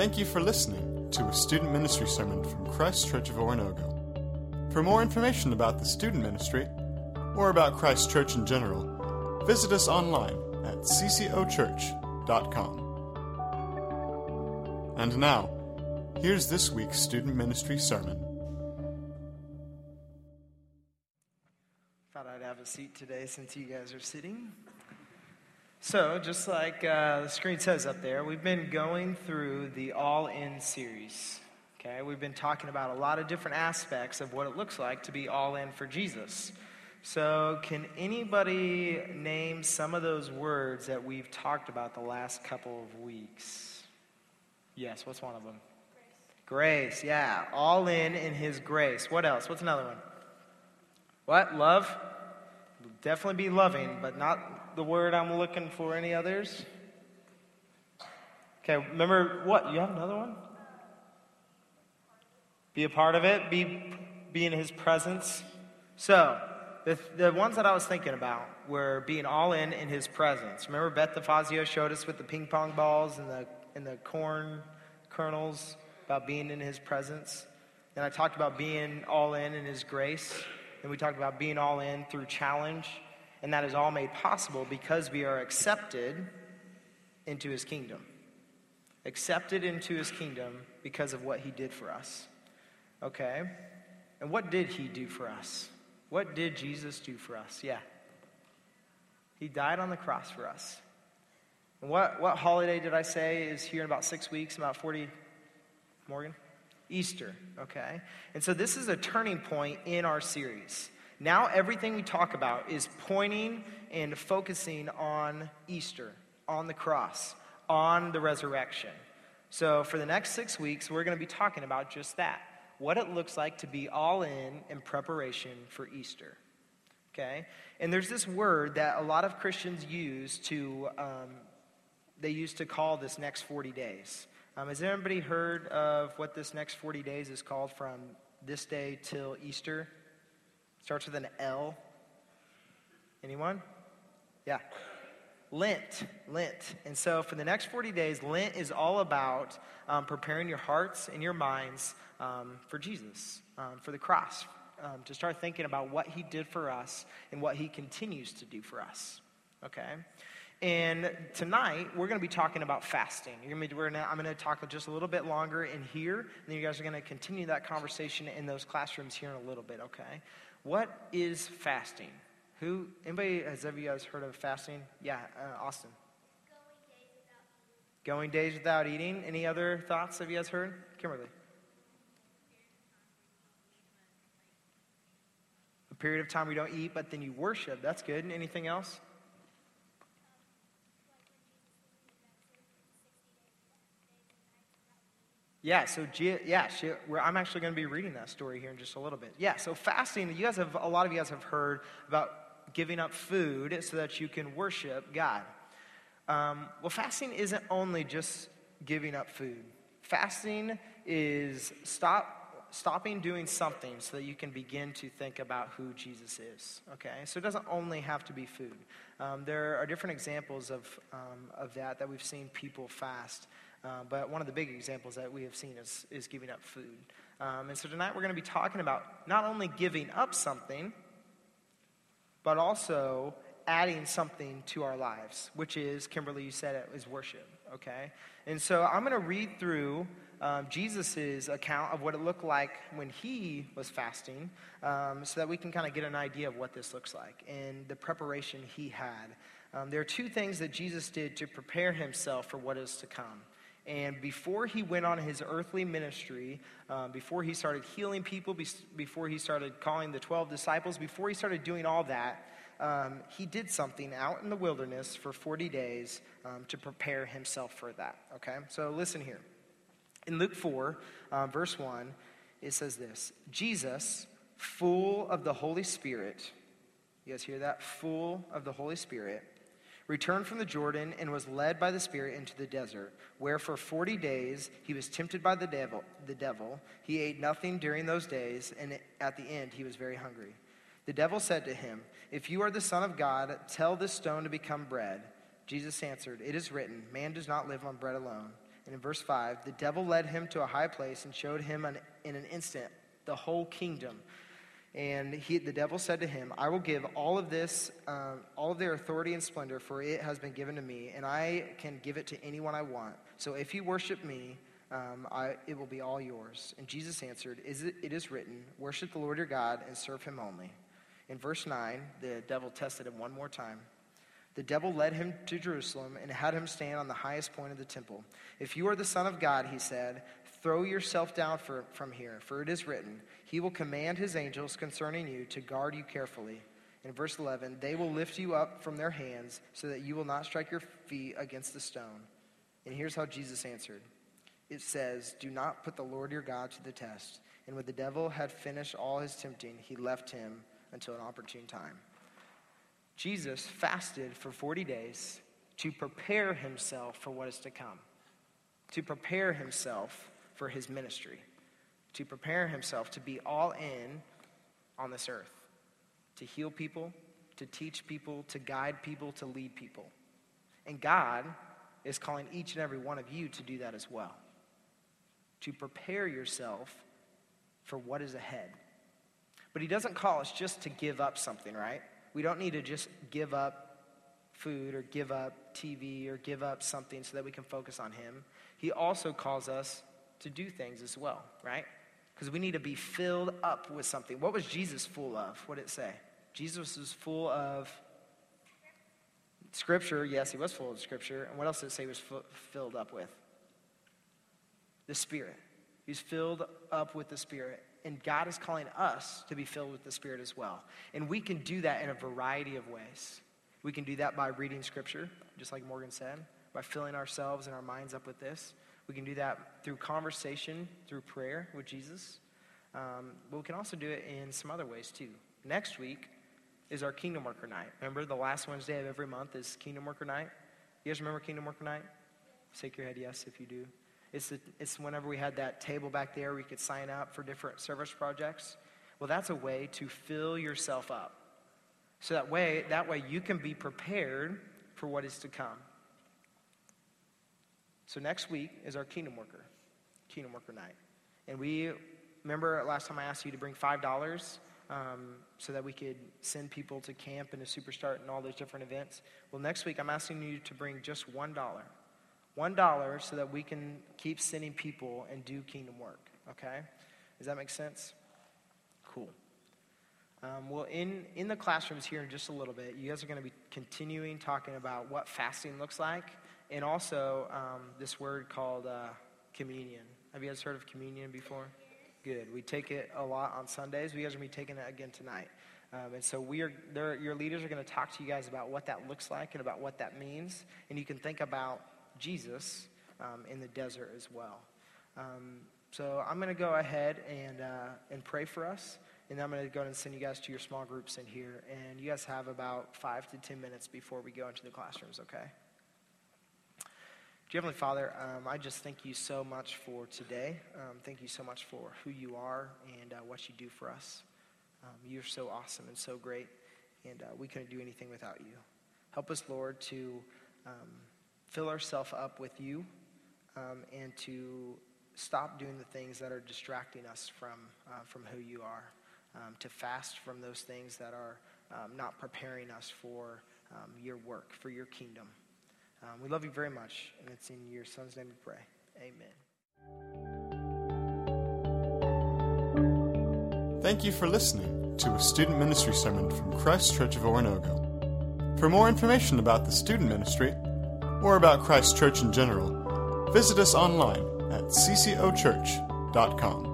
Thank you for listening to a student ministry sermon from Christ Church of Oronogo. For more information about the student ministry, or about Christ Church in general, visit us online at ccochurch.com. And now, here's this week's student ministry sermon. Thought I'd have a seat today since you guys are sitting. So, just like uh, the screen says up there, we've been going through the All In series. Okay, we've been talking about a lot of different aspects of what it looks like to be all in for Jesus. So, can anybody name some of those words that we've talked about the last couple of weeks? Yes, what's one of them? Grace, grace yeah. All in in His grace. What else? What's another one? What? Love? Definitely be loving, but not the word I'm looking for. Any others? Okay, remember what? You have another one? Be a part of it, be, be in his presence. So, the, the ones that I was thinking about were being all in in his presence. Remember, Beth DeFazio showed us with the ping pong balls and the, and the corn kernels about being in his presence. And I talked about being all in in his grace. And we talked about being all in through challenge and that is all made possible because we are accepted into his kingdom. Accepted into his kingdom because of what he did for us. Okay? And what did he do for us? What did Jesus do for us? Yeah. He died on the cross for us. And what, what holiday did I say is here in about six weeks, about 40? Morgan? Easter, okay? And so this is a turning point in our series. Now, everything we talk about is pointing and focusing on Easter, on the cross, on the resurrection. So, for the next six weeks, we're going to be talking about just that what it looks like to be all in in preparation for Easter. Okay? And there's this word that a lot of Christians use to, um, they used to call this next 40 days. Um, has anybody heard of what this next 40 days is called from this day till Easter? Starts with an L. Anyone? Yeah. Lent, Lent. And so for the next 40 days, Lent is all about um, preparing your hearts and your minds um, for Jesus, um, for the cross, um, to start thinking about what he did for us and what he continues to do for us. Okay? And tonight, we're going to be talking about fasting. To be, gonna, I'm going to talk just a little bit longer in here, and then you guys are going to continue that conversation in those classrooms here in a little bit, okay? What is fasting? Who, anybody, has ever you guys heard of fasting? Yeah, uh, Austin. Going days without eating. Any other thoughts have you guys heard? Kimberly. A period of time we don't eat, but then you worship. That's good. Anything else? Yeah, so yeah, she, I'm actually going to be reading that story here in just a little bit. Yeah, so fasting, you guys have, a lot of you guys have heard about giving up food so that you can worship God. Um, well, fasting isn't only just giving up food. Fasting is stop, stopping doing something so that you can begin to think about who Jesus is. Okay, so it doesn't only have to be food. Um, there are different examples of, um, of that that we've seen people fast. Uh, but one of the big examples that we have seen is, is giving up food. Um, and so tonight we're going to be talking about not only giving up something, but also adding something to our lives, which is, Kimberly, you said it, is worship, okay? And so I'm going to read through um, Jesus' account of what it looked like when he was fasting um, so that we can kind of get an idea of what this looks like and the preparation he had. Um, there are two things that Jesus did to prepare himself for what is to come. And before he went on his earthly ministry, um, before he started healing people, be- before he started calling the 12 disciples, before he started doing all that, um, he did something out in the wilderness for 40 days um, to prepare himself for that. Okay? So listen here. In Luke 4, uh, verse 1, it says this Jesus, full of the Holy Spirit, you guys hear that? Full of the Holy Spirit returned from the Jordan and was led by the Spirit into the desert, where for 40 days he was tempted by the devil. The devil. He ate nothing during those days, and at the end he was very hungry. The devil said to him, If you are the Son of God, tell this stone to become bread. Jesus answered, It is written, Man does not live on bread alone, And in verse 5, the devil led him to a high place and showed him an, in an instant the whole kingdom. And he, the devil said to him, I will give all of this, um, all of their authority and splendor, for it has been given to me, and I can give it to anyone I want. So if you worship me, um, I, it will be all yours. And Jesus answered, is it, it is written, Worship the Lord your God and serve him only. In verse 9, the devil tested him one more time. The devil led him to Jerusalem and had him stand on the highest point of the temple. If you are the Son of God, he said, throw yourself down for, from here, for it is written, He will command His angels concerning you to guard you carefully. In verse 11, they will lift you up from their hands so that you will not strike your feet against the stone. And here's how Jesus answered it says, Do not put the Lord your God to the test. And when the devil had finished all his tempting, he left him until an opportune time. Jesus fasted for 40 days to prepare himself for what is to come, to prepare himself for his ministry, to prepare himself to be all in on this earth, to heal people, to teach people, to guide people, to lead people. And God is calling each and every one of you to do that as well, to prepare yourself for what is ahead. But he doesn't call us just to give up something, right? We don't need to just give up food or give up TV or give up something so that we can focus on Him. He also calls us to do things as well, right? Because we need to be filled up with something. What was Jesus full of? What did it say? Jesus was full of Scripture. Yes, he was full of Scripture. And what else did it say he was filled up with? The Spirit. He's filled up with the Spirit and God is calling us to be filled with the Spirit as well. And we can do that in a variety of ways. We can do that by reading Scripture, just like Morgan said, by filling ourselves and our minds up with this. We can do that through conversation, through prayer with Jesus. Um, but we can also do it in some other ways too. Next week is our Kingdom Worker Night. Remember, the last Wednesday of every month is Kingdom Worker Night? You guys remember Kingdom Worker Night? Shake your head yes if you do. It's, the, it's whenever we had that table back there, we could sign up for different service projects. Well, that's a way to fill yourself up. So that way, that way you can be prepared for what is to come. So next week is our Kingdom Worker, Kingdom Worker Night. And we, remember last time I asked you to bring $5 um, so that we could send people to camp and to Superstart and all those different events? Well, next week I'm asking you to bring just $1. $1 so that we can keep sending people and do kingdom work. Okay? Does that make sense? Cool. Um, well, in, in the classrooms here in just a little bit, you guys are going to be continuing talking about what fasting looks like and also um, this word called uh, communion. Have you guys heard of communion before? Good. We take it a lot on Sundays. We guys are going to be taking it again tonight. Um, and so we are, your leaders are going to talk to you guys about what that looks like and about what that means. And you can think about Jesus um, in the desert as well. Um, so I'm going to go ahead and, uh, and pray for us. And then I'm going to go ahead and send you guys to your small groups in here. And you guys have about five to ten minutes before we go into the classrooms, okay? Heavenly Father, um, I just thank you so much for today. Um, thank you so much for who you are and uh, what you do for us. Um, you're so awesome and so great, and uh, we couldn't do anything without you. Help us, Lord, to um, fill ourselves up with you um, and to stop doing the things that are distracting us from, uh, from who you are, um, to fast from those things that are not preparing us for your work, for your kingdom. Um, we love you very much, and it's in your son's name we pray. Amen. Thank you for listening to a student ministry sermon from Christ Church of Oronogo. For more information about the student ministry, or about Christ Church in general, visit us online at ccochurch.com.